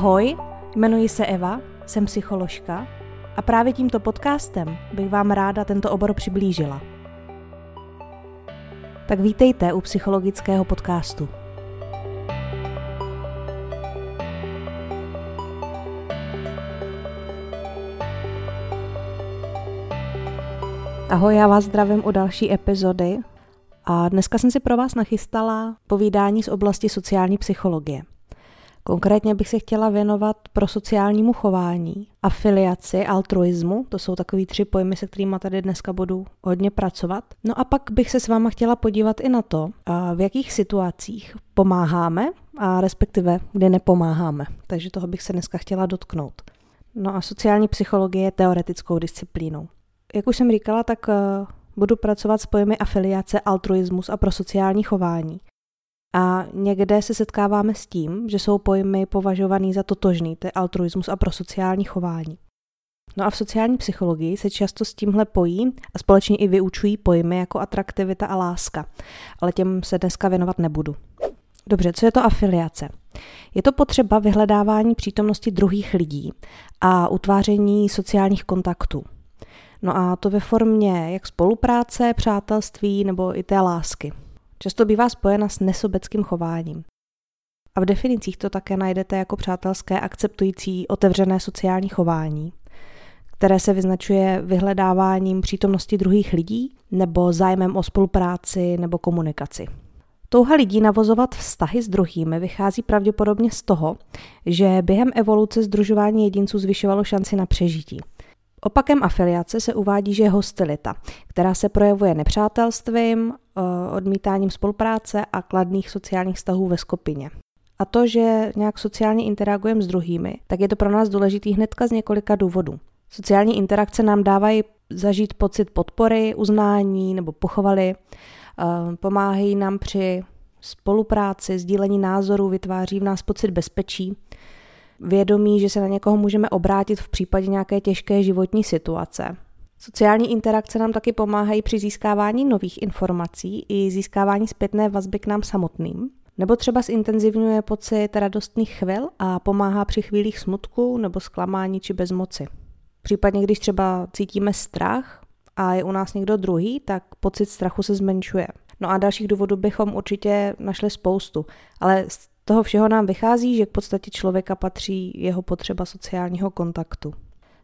Ahoj, jmenuji se Eva, jsem psycholožka a právě tímto podcastem bych vám ráda tento obor přiblížila. Tak vítejte u psychologického podcastu. Ahoj, já vás zdravím u další epizody a dneska jsem si pro vás nachystala povídání z oblasti sociální psychologie. Konkrétně bych se chtěla věnovat pro sociálnímu chování, afiliaci, altruismu, to jsou takový tři pojmy, se kterými tady dneska budu hodně pracovat. No a pak bych se s váma chtěla podívat i na to, v jakých situacích pomáháme a respektive kde nepomáháme. Takže toho bych se dneska chtěla dotknout. No a sociální psychologie je teoretickou disciplínou. Jak už jsem říkala, tak eh, budu pracovat s pojmy afiliace, altruismus a prosociální chování. A někde se setkáváme s tím, že jsou pojmy považovaný za totožný, to je altruismus a prosociální chování. No a v sociální psychologii se často s tímhle pojí a společně i vyučují pojmy jako atraktivita a láska, ale těm se dneska věnovat nebudu. Dobře, co je to afiliace? Je to potřeba vyhledávání přítomnosti druhých lidí a utváření sociálních kontaktů. No a to ve formě jak spolupráce, přátelství nebo i té lásky. Často bývá spojena s nesobeckým chováním. A v definicích to také najdete jako přátelské, akceptující, otevřené sociální chování, které se vyznačuje vyhledáváním přítomnosti druhých lidí nebo zájmem o spolupráci nebo komunikaci. Touha lidí navozovat vztahy s druhými vychází pravděpodobně z toho, že během evoluce združování jedinců zvyšovalo šanci na přežití – Opakem afiliace se uvádí, že je hostilita, která se projevuje nepřátelstvím, odmítáním spolupráce a kladných sociálních vztahů ve skupině. A to, že nějak sociálně interagujeme s druhými, tak je to pro nás důležitý hnedka z několika důvodů. Sociální interakce nám dávají zažít pocit podpory, uznání nebo pochvaly, eh, pomáhají nám při spolupráci, sdílení názorů, vytváří v nás pocit bezpečí vědomí, že se na někoho můžeme obrátit v případě nějaké těžké životní situace. Sociální interakce nám taky pomáhají při získávání nových informací i získávání zpětné vazby k nám samotným. Nebo třeba zintenzivňuje pocit radostných chvil a pomáhá při chvílích smutku nebo zklamání či bezmoci. Případně, když třeba cítíme strach a je u nás někdo druhý, tak pocit strachu se zmenšuje. No a dalších důvodů bychom určitě našli spoustu, ale toho všeho nám vychází, že k podstatě člověka patří jeho potřeba sociálního kontaktu.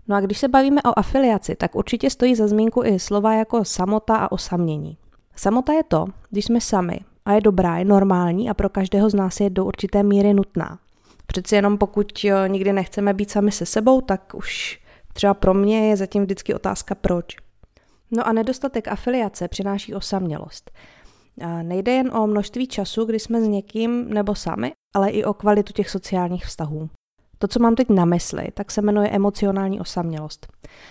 No a když se bavíme o afiliaci, tak určitě stojí za zmínku i slova jako samota a osamění. Samota je to, když jsme sami a je dobrá, je normální a pro každého z nás je do určité míry nutná. Přeci jenom pokud nikdy nechceme být sami se sebou, tak už třeba pro mě je zatím vždycky otázka proč. No a nedostatek afiliace přináší osamělost. Nejde jen o množství času, kdy jsme s někým nebo sami, ale i o kvalitu těch sociálních vztahů. To, co mám teď na mysli, tak se jmenuje emocionální osamělost.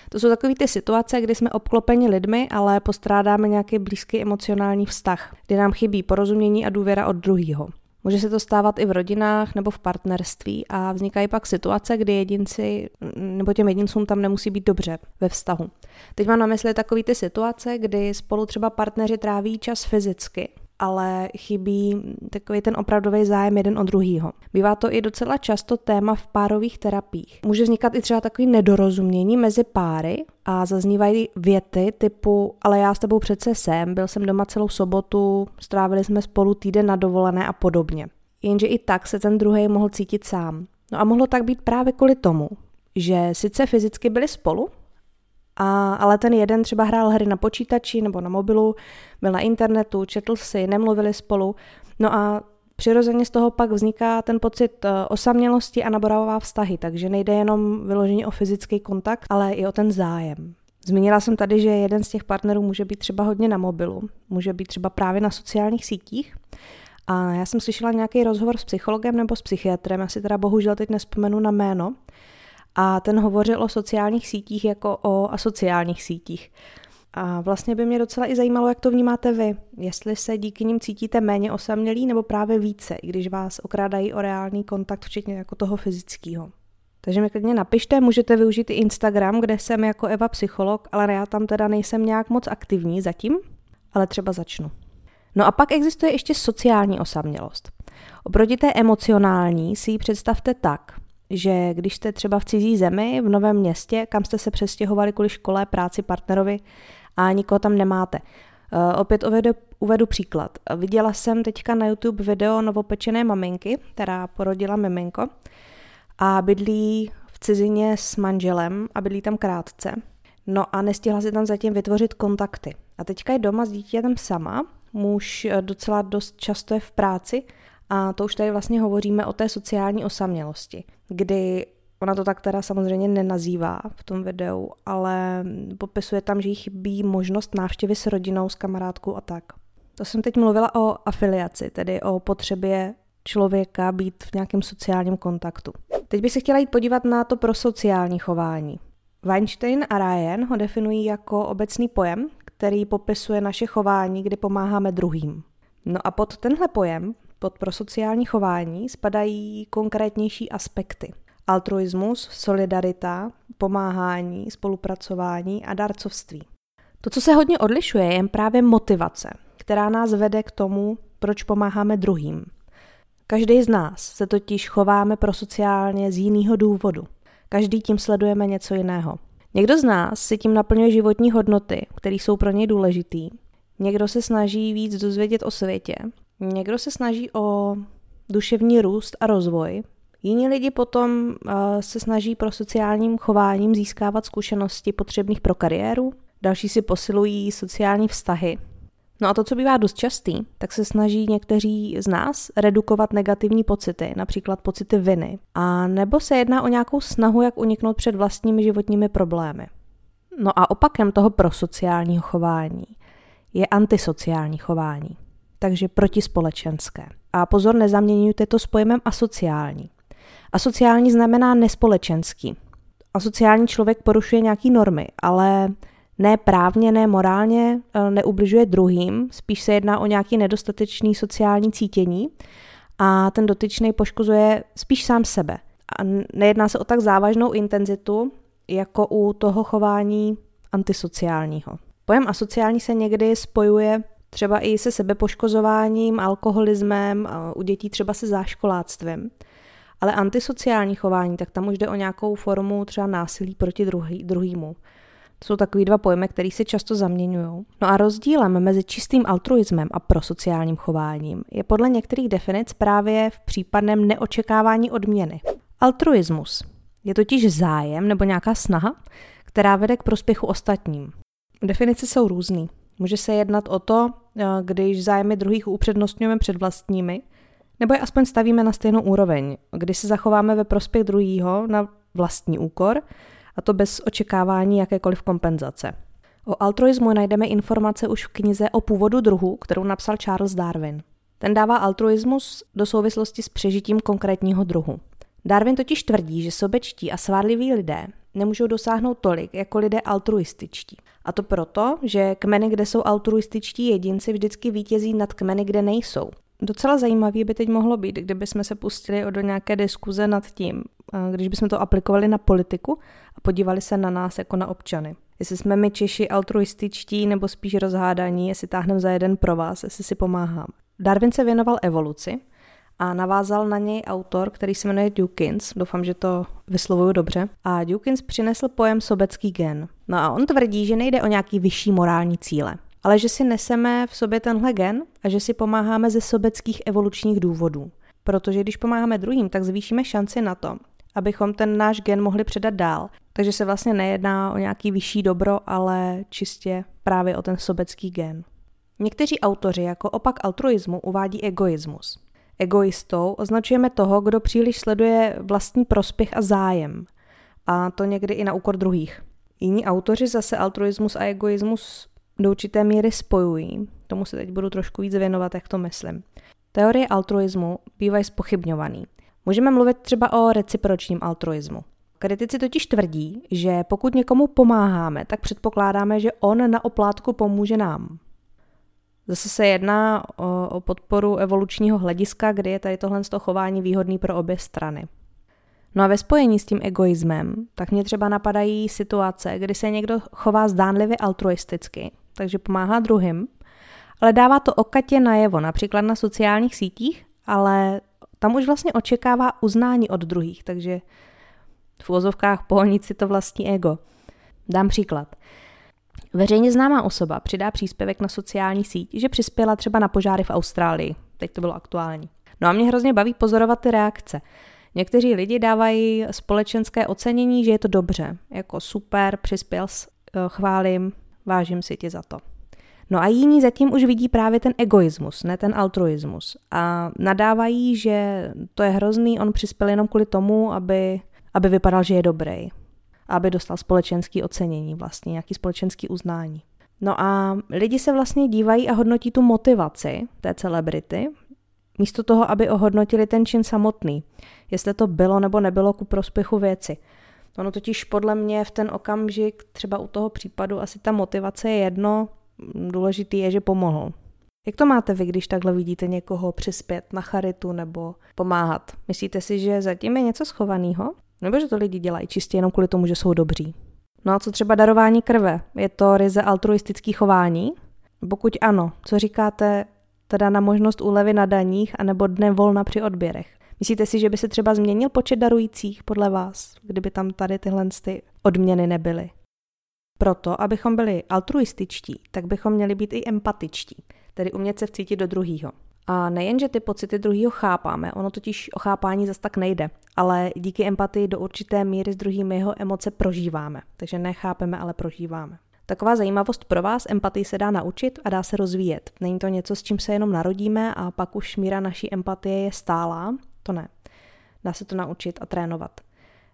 To jsou takové ty situace, kdy jsme obklopeni lidmi, ale postrádáme nějaký blízký emocionální vztah, kdy nám chybí porozumění a důvěra od druhého. Může se to stávat i v rodinách nebo v partnerství a vznikají pak situace, kdy jedinci nebo těm jedincům tam nemusí být dobře ve vztahu. Teď mám na mysli takové ty situace, kdy spolu třeba partneři tráví čas fyzicky, ale chybí takový ten opravdový zájem jeden od druhého. Bývá to i docela často téma v párových terapiích. Může vznikat i třeba takový nedorozumění mezi páry a zaznívají věty typu ale já s tebou přece jsem, byl jsem doma celou sobotu, strávili jsme spolu týden na dovolené a podobně. Jenže i tak se ten druhý mohl cítit sám. No a mohlo tak být právě kvůli tomu, že sice fyzicky byli spolu, a, ale ten jeden třeba hrál hry na počítači nebo na mobilu, byl na internetu, četl si, nemluvili spolu. No a přirozeně z toho pak vzniká ten pocit eh, osamělosti a naboravá vztahy, takže nejde jenom vyloženě o fyzický kontakt, ale i o ten zájem. Zmínila jsem tady, že jeden z těch partnerů může být třeba hodně na mobilu, může být třeba právě na sociálních sítích. A já jsem slyšela nějaký rozhovor s psychologem nebo s psychiatrem, já si teda bohužel teď nespomenu na jméno, a ten hovořil o sociálních sítích jako o asociálních sítích. A vlastně by mě docela i zajímalo, jak to vnímáte vy. Jestli se díky nim cítíte méně osamělí nebo právě více, i když vás okrádají o reálný kontakt, včetně jako toho fyzického. Takže mi klidně napište, můžete využít i Instagram, kde jsem jako Eva psycholog, ale já tam teda nejsem nějak moc aktivní zatím, ale třeba začnu. No a pak existuje ještě sociální osamělost. Oproti té emocionální si ji představte tak, že když jste třeba v cizí zemi, v novém městě, kam jste se přestěhovali kvůli škole, práci, partnerovi a nikoho tam nemáte. Uh, opět uvedu, uvedu příklad. Viděla jsem teďka na YouTube video novopečené maminky, která porodila miminko a bydlí v cizině s manželem a bydlí tam krátce. No a nestihla si tam zatím vytvořit kontakty. A teďka je doma s dítětem sama, muž eh, docela dost často je v práci a to už tady vlastně hovoříme o té sociální osamělosti, kdy ona to tak teda samozřejmě nenazývá v tom videu, ale popisuje tam, že jí chybí možnost návštěvy s rodinou, s kamarádkou a tak. To jsem teď mluvila o afiliaci, tedy o potřebě člověka být v nějakém sociálním kontaktu. Teď bych se chtěla jít podívat na to pro sociální chování. Weinstein a Ryan ho definují jako obecný pojem, který popisuje naše chování, kdy pomáháme druhým. No a pod tenhle pojem, pod prosociální chování, spadají konkrétnější aspekty. Altruismus, solidarita, pomáhání, spolupracování a darcovství. To, co se hodně odlišuje, je právě motivace, která nás vede k tomu, proč pomáháme druhým. Každý z nás se totiž chováme prosociálně z jiného důvodu. Každý tím sledujeme něco jiného. Někdo z nás si tím naplňuje životní hodnoty, které jsou pro něj důležitý. Někdo se snaží víc dozvědět o světě. Někdo se snaží o duševní růst a rozvoj. Jiní lidi potom uh, se snaží pro sociálním chováním získávat zkušenosti potřebných pro kariéru. Další si posilují sociální vztahy, No a to, co bývá dost častý, tak se snaží někteří z nás redukovat negativní pocity, například pocity viny. A nebo se jedná o nějakou snahu, jak uniknout před vlastními životními problémy. No a opakem toho prosociálního chování je antisociální chování, takže protispolečenské. A pozor, nezaměňujte to s pojmem asociální. Asociální znamená nespolečenský. Asociální člověk porušuje nějaké normy, ale ne právně, ne morálně eh, neubližuje druhým, spíš se jedná o nějaký nedostatečný sociální cítění a ten dotyčný poškozuje spíš sám sebe. A nejedná se o tak závažnou intenzitu, jako u toho chování antisociálního. Pojem asociální se někdy spojuje třeba i se sebepoškozováním, alkoholismem, u dětí třeba se záškoláctvím. Ale antisociální chování, tak tam už jde o nějakou formu třeba násilí proti druhý, druhýmu. To jsou takový dva pojmy, které se často zaměňují. No a rozdílem mezi čistým altruismem a prosociálním chováním je podle některých definic právě v případném neočekávání odměny. Altruismus je totiž zájem nebo nějaká snaha, která vede k prospěchu ostatním. Definice jsou různý. Může se jednat o to, eh, když zájmy druhých upřednostňujeme před vlastními, nebo je aspoň stavíme na stejnou úroveň, kdy se zachováme ve prospěch druhýho na vlastní úkor, a to bez očekávání jakékoliv kompenzace. O altruismu najdeme informace už v knize o původu druhu, kterou napsal Charles Darwin. Ten dává altruismus do souvislosti s přežitím konkrétního druhu. Darwin totiž tvrdí, že sobečtí a svárliví lidé nemůžou dosáhnout tolik jako lidé altruističtí. A to proto, že kmeny, kde jsou altruističtí jedinci, vždycky vítězí nad kmeny, kde nejsou. Docela zajímavý by teď mohlo být, kdyby jsme se pustili do nějaké diskuze nad tím, když bychom to aplikovali na politiku a podívali se na nás jako na občany. Jestli jsme my Češi altruističtí nebo spíš rozhádaní, jestli táhneme za jeden pro vás, jestli si pomáháme. Darwin se věnoval evoluci a navázal na něj autor, který se jmenuje Dukins, doufám, že to vyslovuju dobře. A Dukins přinesl pojem sobecký gen. No a on tvrdí, že nejde o nějaký vyšší morální cíle, ale že si neseme v sobě tenhle gen a že si pomáháme ze sobeckých evolučních důvodů. Protože když pomáháme druhým, tak zvýšíme šanci na to, abychom ten náš gen mohli předat dál. Takže se vlastně nejedná o nějaký vyšší dobro, ale čistě právě o ten sobecký gen. Někteří autoři jako opak altruismu uvádí egoismus. Egoistou označujeme toho, kdo příliš sleduje vlastní prospěch a zájem. A to někdy i na úkor druhých. Jiní autoři zase altruismus a egoismus do určité míry spojují. Tomu se teď budu trošku víc věnovat, jak to myslím. Teorie altruismu bývají spochybňovaný. Můžeme mluvit třeba o recipročním altruismu. Kritici totiž tvrdí, že pokud někomu pomáháme, tak předpokládáme, že on na oplátku pomůže nám. Zase se jedná o, o podporu evolučního hlediska, kdy je tady tohle chování výhodný pro obě strany. No a ve spojení s tím egoismem, tak mě třeba napadají situace, kdy se někdo chová zdánlivě altruisticky, takže pomáhá druhým, ale dává to okatě najevo, například na sociálních sítích, ale tam už vlastně očekává uznání od druhých, takže v úvozovkách pohonit si to vlastní ego. Dám příklad. Veřejně známá osoba přidá příspěvek na sociální síť, že přispěla třeba na požáry v Austrálii. Teď to bylo aktuální. No a mě hrozně baví pozorovat ty reakce. Někteří lidi dávají společenské ocenění, že je to dobře, jako super, přispěl, eh, chválím, vážím si tě za to. No a jiní zatím už vidí právě ten egoismus, ne ten altruismus. A nadávají, že to je hrozný, on přispěl jenom kvůli tomu, aby, aby vypadal, že je dobrý. Aby dostal společenský ocenění vlastně, nějaký společenský uznání. No a lidi se vlastně dívají a hodnotí tu motivaci té celebrity, místo toho, aby ohodnotili ten čin samotný, jestli to bylo nebo nebylo ku prospěchu věci. Ono totiž podle mě v ten okamžik, třeba u toho případu, asi ta motivace je jedno, důležitý je, že pomohl. Jak to máte vy, když takhle vidíte někoho přispět na charitu nebo pomáhat? Myslíte si, že zatím je něco schovaného? Nebo že to lidi dělají čistě jenom kvůli tomu, že jsou dobří? No a co třeba darování krve? Je to ryze altruistický chování? Pokud ano, co říkáte teda na možnost úlevy na daních anebo dne volna při odběrech? Myslíte si, že by se třeba změnil počet darujících podle vás, kdyby tam tady tyhle ty odměny nebyly? Proto, abychom byli altruističtí, tak bychom měli být i empatičtí, tedy umět se vcítit do druhého. A nejen, že ty pocity druhého chápáme, ono totiž o chápání zas tak nejde, ale díky empatii do určité míry s druhými jeho emoce prožíváme. Takže nechápeme, ale prožíváme. Taková zajímavost pro vás, empatii se dá naučit a dá se rozvíjet. Není to něco, s čím se jenom narodíme a pak už míra naší empatie je stálá. To ne. Dá se to naučit a trénovat.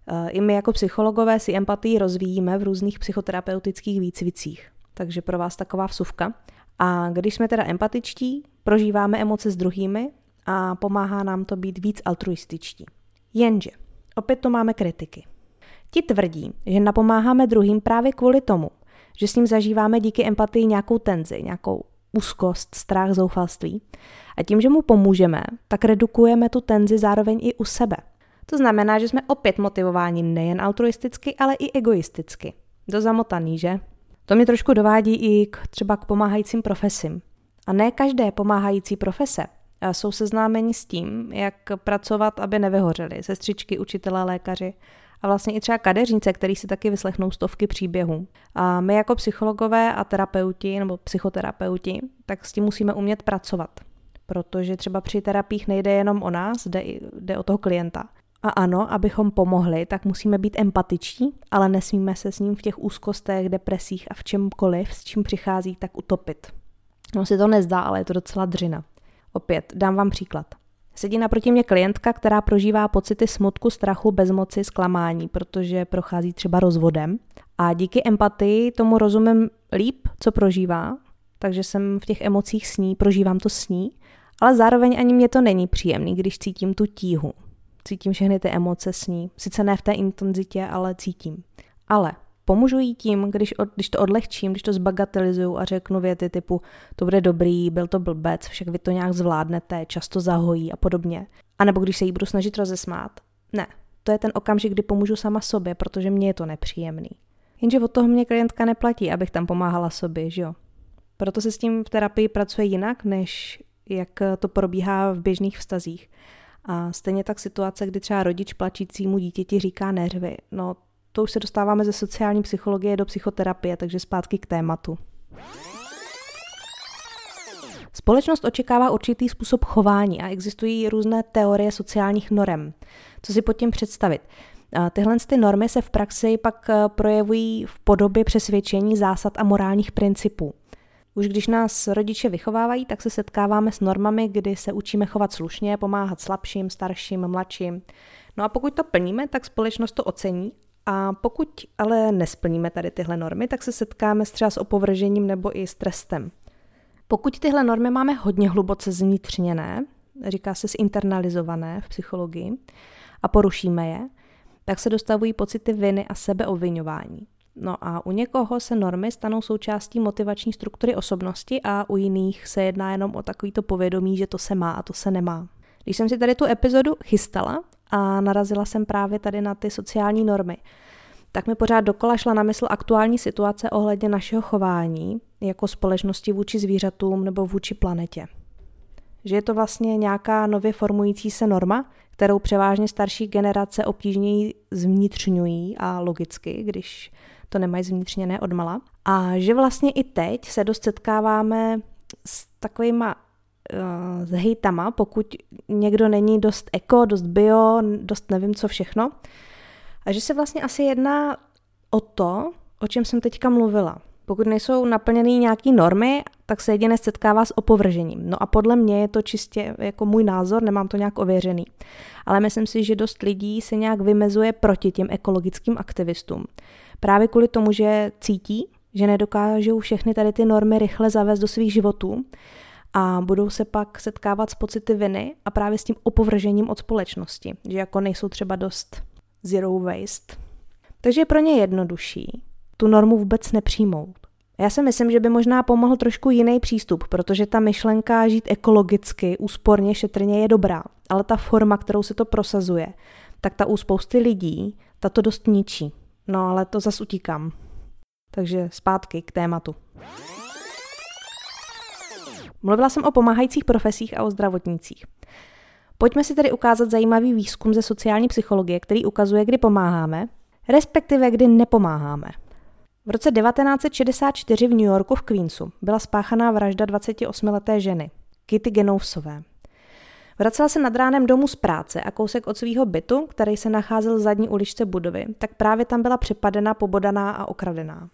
Eh, I my jako psychologové si empatii rozvíjíme v různých psychoterapeutických výcvicích. Takže pro vás taková vsuvka. A když jsme teda empatičtí, prožíváme emoce s druhými a pomáhá nám to být víc altruističtí. Jenže, opět to máme kritiky. Ti tvrdí, že napomáháme druhým právě kvůli tomu, že s ním zažíváme díky empatii nějakou tenzi, nějakou úzkost, strach, zoufalství. A tím, že mu pomůžeme, tak redukujeme tu tenzi zároveň i u sebe – to znamená, že jsme opět motivováni nejen altruisticky, ale i egoisticky. Do zamotaný, že? To mě trošku dovádí i k, třeba k pomáhajícím profesím. A ne každé pomáhající profese jsou seznámeni s tím, jak pracovat, aby nevyhořeli. Sestřičky, učitelé, lékaři a vlastně i třeba kadeřnice, který si taky vyslechnou stovky příběhů. A my jako psychologové a terapeuti nebo psychoterapeuti, tak s tím musíme umět pracovat. Protože třeba při terapiích nejde jenom o nás, jde, jde o toho klienta. A ano, abychom pomohli, tak musíme být empatičtí, ale nesmíme se s ním v těch úzkostech, depresích a v čemkoliv, s čím přichází, tak utopit. No si to nezdá, ale je to docela dřina. Opět, dám vám příklad. Sedí naproti mě klientka, která prožívá pocity smutku, strachu, bezmoci, zklamání, protože prochází třeba rozvodem. A díky empatii tomu rozumím líp, co prožívá, takže jsem v těch emocích s ní, prožívám to s ní, ale zároveň ani mě to není příjemný, když cítím tu tíhu, cítím všechny ty emoce s ní. Sice ne v té intenzitě, ale cítím. Ale pomůžu jí tím, když, od, když to odlehčím, když to zbagatelizuju a řeknu věty typu to bude dobrý, byl to blbec, však vy to nějak zvládnete, často zahojí a podobně. A nebo když se jí budu snažit rozesmát. Ne, to je ten okamžik, kdy pomůžu sama sobě, protože mě je to nepříjemný. Jenže od toho mě klientka neplatí, abych tam pomáhala sobě, že jo? Proto se s tím v terapii pracuje jinak, než jak to probíhá v běžných vztazích. A stejně tak situace, kdy třeba rodič plačícímu dítěti říká neřvy. No, to už se dostáváme ze sociální psychologie do psychoterapie, takže zpátky k tématu. Společnost očekává určitý způsob chování a existují různé teorie sociálních norem. Co si pod tím představit? Tyhle ty normy se v praxi pak eh, projevují v podobě přesvědčení zásad a morálních principů. Už když nás rodiče vychovávají, tak se setkáváme s normami, kdy se učíme chovat slušně, pomáhat slabším, starším, mladším. No a pokud to plníme, tak společnost to ocení a pokud ale nesplníme tady tyhle normy, tak se setkáme třeba s opovržením nebo i s trestem. Pokud tyhle normy máme hodně hluboce zvnitřněné, říká se zinternalizované v psychologii, a porušíme je, tak se dostavují pocity viny a sebeovinování. No a u někoho se normy stanou součástí motivační struktury osobnosti a u jiných se jedná jenom o takovýto povědomí, že to se má a to se nemá. Když jsem si tady tu epizodu chystala a narazila jsem právě tady na ty sociální normy, tak mi pořád dokola šla na mysl aktuální situace ohledně našeho chování jako společnosti vůči zvířatům nebo vůči planetě. že je to vlastně nějaká nově formující se norma, kterou převážně starší generace obtížněji zvnitřňují a logicky, když to nemají zvnitřněné odmala. A že vlastně i teď se dost setkáváme s takovýma uh, s hejtama, pokud někdo není dost eko, dost bio, dost nevím co všechno. A že se vlastně asi jedná o to, o čem jsem teďka mluvila. Pokud nejsou naplněny nějaké normy, tak se jedině setkává s opovržením. No a podle mě je to čistě jako můj názor, nemám to nějak ověřený. Ale myslím si, že dost lidí se nějak vymezuje proti těm ekologickým aktivistům. Právě kvůli tomu, že cítí, že nedokážou všechny tady ty normy rychle zavést do svých životů a budou se pak setkávat s pocity viny a právě s tím opovržením od společnosti, že jako nejsou třeba dost zero waste. Takže je pro ně jednodušší tu normu vůbec nepřijmout. Já si myslím, že by možná pomohl trošku jiný přístup, protože ta myšlenka žít ekologicky, úsporně, šetrně je dobrá, ale ta forma, kterou se to prosazuje, tak ta u spousty lidí, ta to dost ničí. No ale to zas utíkám. Takže zpátky k tématu. Mluvila jsem o pomáhajících profesích a o zdravotnících. Pojďme si tedy ukázat zajímavý výzkum ze sociální psychologie, který ukazuje, kdy pomáháme, respektive kdy nepomáháme. V roce 1964 v New Yorku v Queensu byla spáchaná vražda 28-leté ženy, Kitty Genousové. Vracela se nad ránem domů z práce a kousek od svého bytu, který se nacházel v zadní uličce budovy, tak právě tam byla přepadena, pobodaná a okradená.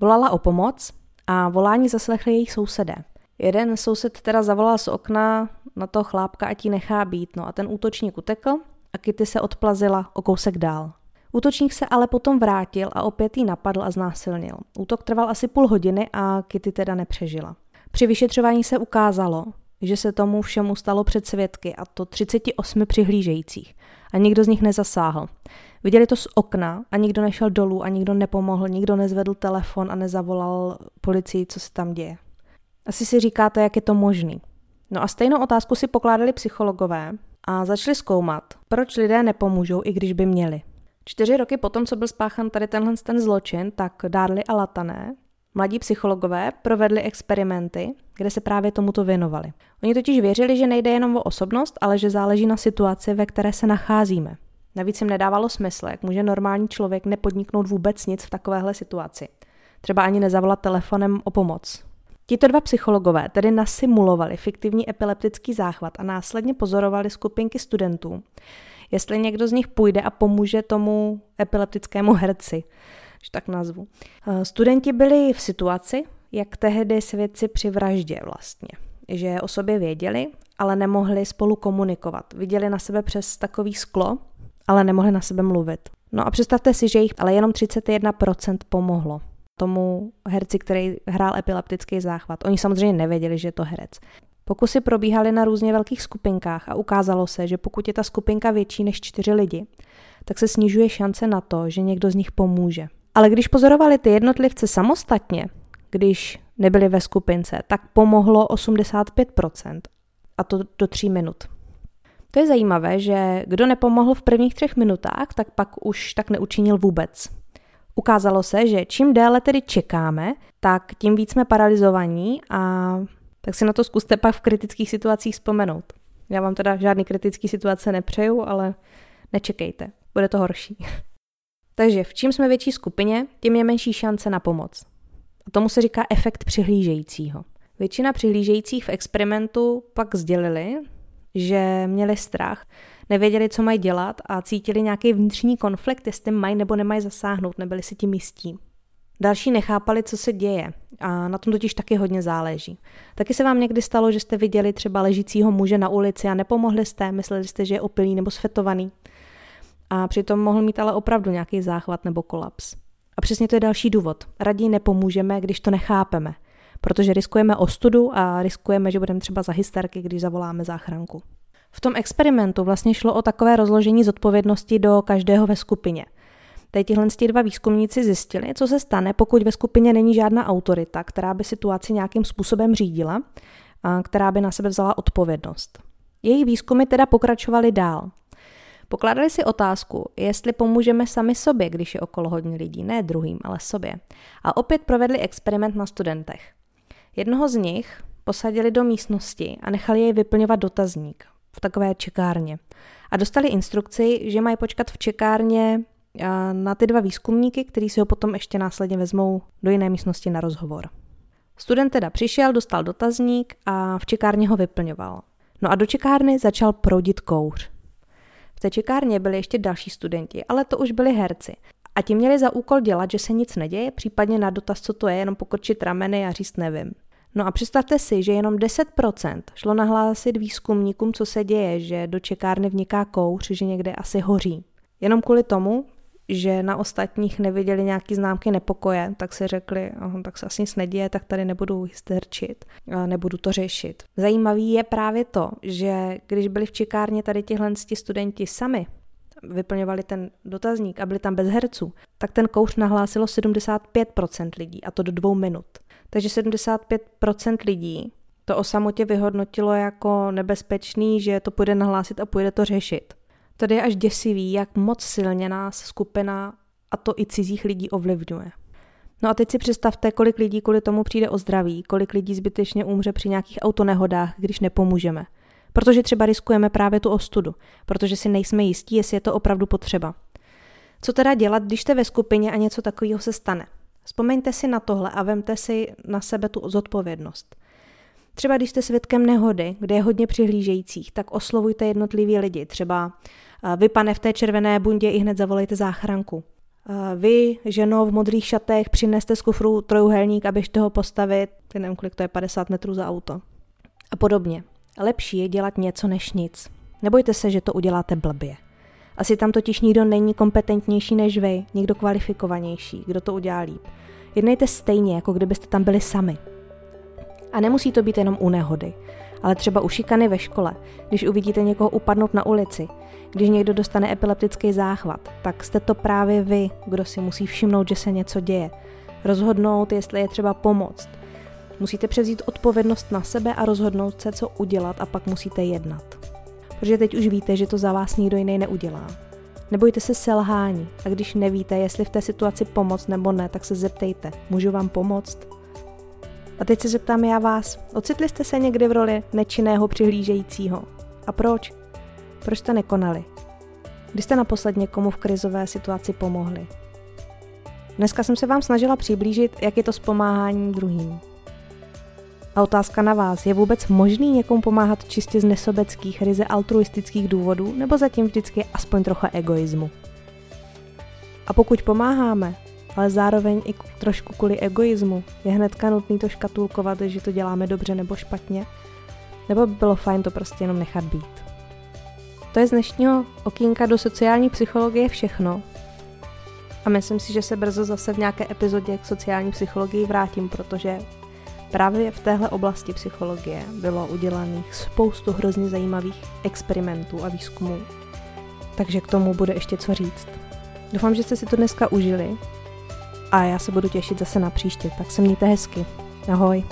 Volala o pomoc a volání zaslechli jejich sousedé. Jeden soused teda zavolal z okna na to chlápka, ať ji nechá být, no a ten útočník utekl a Kitty se odplazila o kousek dál. Útočník se ale potom vrátil a opět ji napadl a znásilnil. Útok trval asi půl hodiny a Kitty teda nepřežila. Při vyšetřování se ukázalo, že se tomu všemu stalo před svědky a to 38 přihlížejících a nikdo z nich nezasáhl. Viděli to z okna a nikdo nešel dolů a nikdo nepomohl, nikdo nezvedl telefon a nezavolal policii, co se tam děje. Asi si říkáte, jak je to možný. No a stejnou otázku si pokládali psychologové a začali zkoumat, proč lidé nepomůžou, i když by měli. Čtyři roky potom, co byl spáchan tady tenhle ten zločin, tak Darly a Latané, mladí psychologové, provedli experimenty, kde se právě tomuto věnovali. Oni totiž věřili, že nejde jenom o osobnost, ale že záleží na situaci, ve které se nacházíme. Navíc jim nedávalo smysl, jak může normální člověk nepodniknout vůbec nic v takovéhle situaci. Třeba ani nezavolat telefonem o pomoc. Tito dva psychologové tedy nasimulovali fiktivní epileptický záchvat a následně pozorovali skupinky studentů, jestli někdo z nich půjde a pomůže tomu epileptickému herci, že tak nazvu. Eh, studenti byli v situaci, jak tehdy svědci při vraždě vlastně, že o sobě věděli, ale nemohli spolu komunikovat. Viděli na sebe přes takový sklo, ale nemohli na sebe mluvit. No a představte si, že jich ale jenom 31% pomohlo tomu herci, který hrál epileptický záchvat. Oni samozřejmě nevěděli, že je to herec. Pokusy probíhaly na různě velkých skupinkách a ukázalo se, že pokud je ta skupinka větší než čtyři lidi, tak se snižuje šance na to, že někdo z nich pomůže. Ale když pozorovali ty jednotlivce samostatně, když nebyli ve skupince, tak pomohlo 85%. A to do tří minut. To je zajímavé, že kdo nepomohl v prvních třech minutách, tak pak už tak neučinil vůbec. Ukázalo se, že čím déle tedy čekáme, tak tím víc jsme paralizovaní a tak si na to zkuste pak v kritických situacích vzpomenout. Já vám teda žádný kritický situace nepřeju, ale nečekejte, bude to horší. Takže v čím jsme větší skupině, tím je menší šance na pomoc. A tomu se říká efekt přihlížejícího. Většina přihlížejících v experimentu pak sdělili, že měli strach, nevěděli, co mají dělat a cítili nějaký vnitřní konflikt, jestli mají nebo nemají zasáhnout, nebyli si tím jistí. Další nechápali, co se děje a na tom totiž taky hodně záleží. Taky se vám někdy stalo, že jste viděli třeba ležícího muže na ulici a nepomohli jste, mysleli jste, že je opilý nebo sfetovaný. A přitom mohl mít ale opravdu nějaký záchvat nebo kolaps. A přesně to je další důvod. Raději nepomůžeme, když to nechápeme, protože riskujeme ostudu a riskujeme, že budeme třeba za hysterky, když zavoláme záchranku. V tom experimentu vlastně šlo o takové rozložení zodpovědnosti do každého ve skupině – Tady tihle dva výzkumníci zjistili, co se stane, pokud ve skupině není žádná autorita, která by situaci nějakým způsobem řídila, a která by na sebe vzala odpovědnost. Její výzkumy teda pokračovaly dál. Pokládali si otázku, jestli pomůžeme sami sobě, když je okolo hodně lidí, ne druhým, ale sobě. A opět provedli experiment na studentech. Jednoho z nich, posadili do místnosti a nechali jej vyplňovat dotazník v takové čekárně. A dostali instrukci, že mají počkat v čekárně na ty dva výzkumníky, kteří si ho potom ještě následně vezmou do jiné místnosti na rozhovor. Student teda přišel, dostal dotazník a v čekárně ho vyplňoval. No a do čekárny začal proudit kouř. V té čekárně byli ještě další studenti, ale to už byli herci. A ti měli za úkol dělat, že se nic neděje, případně na dotaz, co to je, jenom pokrčit rameny a říct nevím. No a představte si, že jenom 10% šlo nahlásit výzkumníkům, co se děje, že do čekárny vniká kouř, že někde asi hoří. Jenom kvůli tomu, že na ostatních neviděli nějaký známky nepokoje, tak si řekli, aha, tak se asi nic neděje, tak tady nebudu hysterčit, nebudu to řešit. Zajímavý je právě to, že když byli v čekárně tady tihle studenti sami, vyplňovali ten dotazník a byli tam bez herců, tak ten kouř nahlásilo 75% lidí a to do dvou minut. Takže 75% lidí to o samotě vyhodnotilo jako nebezpečný, že to půjde nahlásit a půjde to řešit. Tady je až děsivý, jak moc silně nás skupina, a to i cizích lidí, ovlivňuje. No a teď si představte, kolik lidí kvůli tomu přijde o zdraví, kolik lidí zbytečně umře při nějakých autonehodách, když nepomůžeme. Protože třeba riskujeme právě tu ostudu, protože si nejsme jistí, jestli je to opravdu potřeba. Co teda dělat, když jste ve skupině a něco takového se stane? Vzpomeňte si na tohle a vemte si na sebe tu zodpovědnost. Třeba když jste svědkem nehody, kde je hodně přihlížejících, tak oslovujte jednotlivý lidi. Třeba vy, pane, v té červené bundě i hned zavolejte záchranku. Vy, ženo v modrých šatech, přineste z kufru trojuhelník a ho postavit, nevím, kolik to je, 50 metrů za auto. A podobně. Lepší je dělat něco než nic. Nebojte se, že to uděláte blbě. Asi tam totiž nikdo není kompetentnější než vy, někdo kvalifikovanější, kdo to udělá líp. Jednejte stejně, jako kdybyste tam byli sami. A nemusí to být jenom u nehody, ale třeba u šikany ve škole, když uvidíte někoho upadnout na ulici, když někdo dostane epileptický záchvat, tak jste to právě vy, kdo si musí všimnout, že se něco děje. Rozhodnout, jestli je třeba pomoct. Musíte převzít odpovědnost na sebe a rozhodnout se, co udělat a pak musíte jednat. Protože teď už víte, že to za vás nikdo jiný neudělá. Nebojte se selhání a když nevíte, jestli v té situaci pomoct nebo ne, tak se zeptejte, můžu vám pomoct? A teď se zeptám já vás, ocitli jste se někdy v roli nečinného přihlížejícího? A proč? Proč jste nekonali? Kdy jste naposled někomu v krizové situaci pomohli? Dneska jsem se vám snažila přiblížit, jak je to s pomáháním druhým. A otázka na vás, je vůbec možný někomu pomáhat čistě z nesobeckých, ryze altruistických důvodů, nebo zatím vždycky aspoň trocha egoismu? A pokud pomáháme, ale zároveň i trošku kvůli egoismu, je hnedka nutný to škatulkovat, že to děláme dobře nebo špatně, nebo by bylo fajn to prostě jenom nechat být. To je z dnešního okýnka do sociální psychologie všechno. A myslím si, že se brzo zase v nějaké epizodě k sociální psychologii vrátím, protože právě v téhle oblasti psychologie bylo udělaných spoustu hrozně zajímavých experimentů a výzkumů. Takže k tomu bude ještě co říct. Doufám, že jste si to dneska užili a já se budu těšit zase na příště, tak se mějte hezky. Ahoj.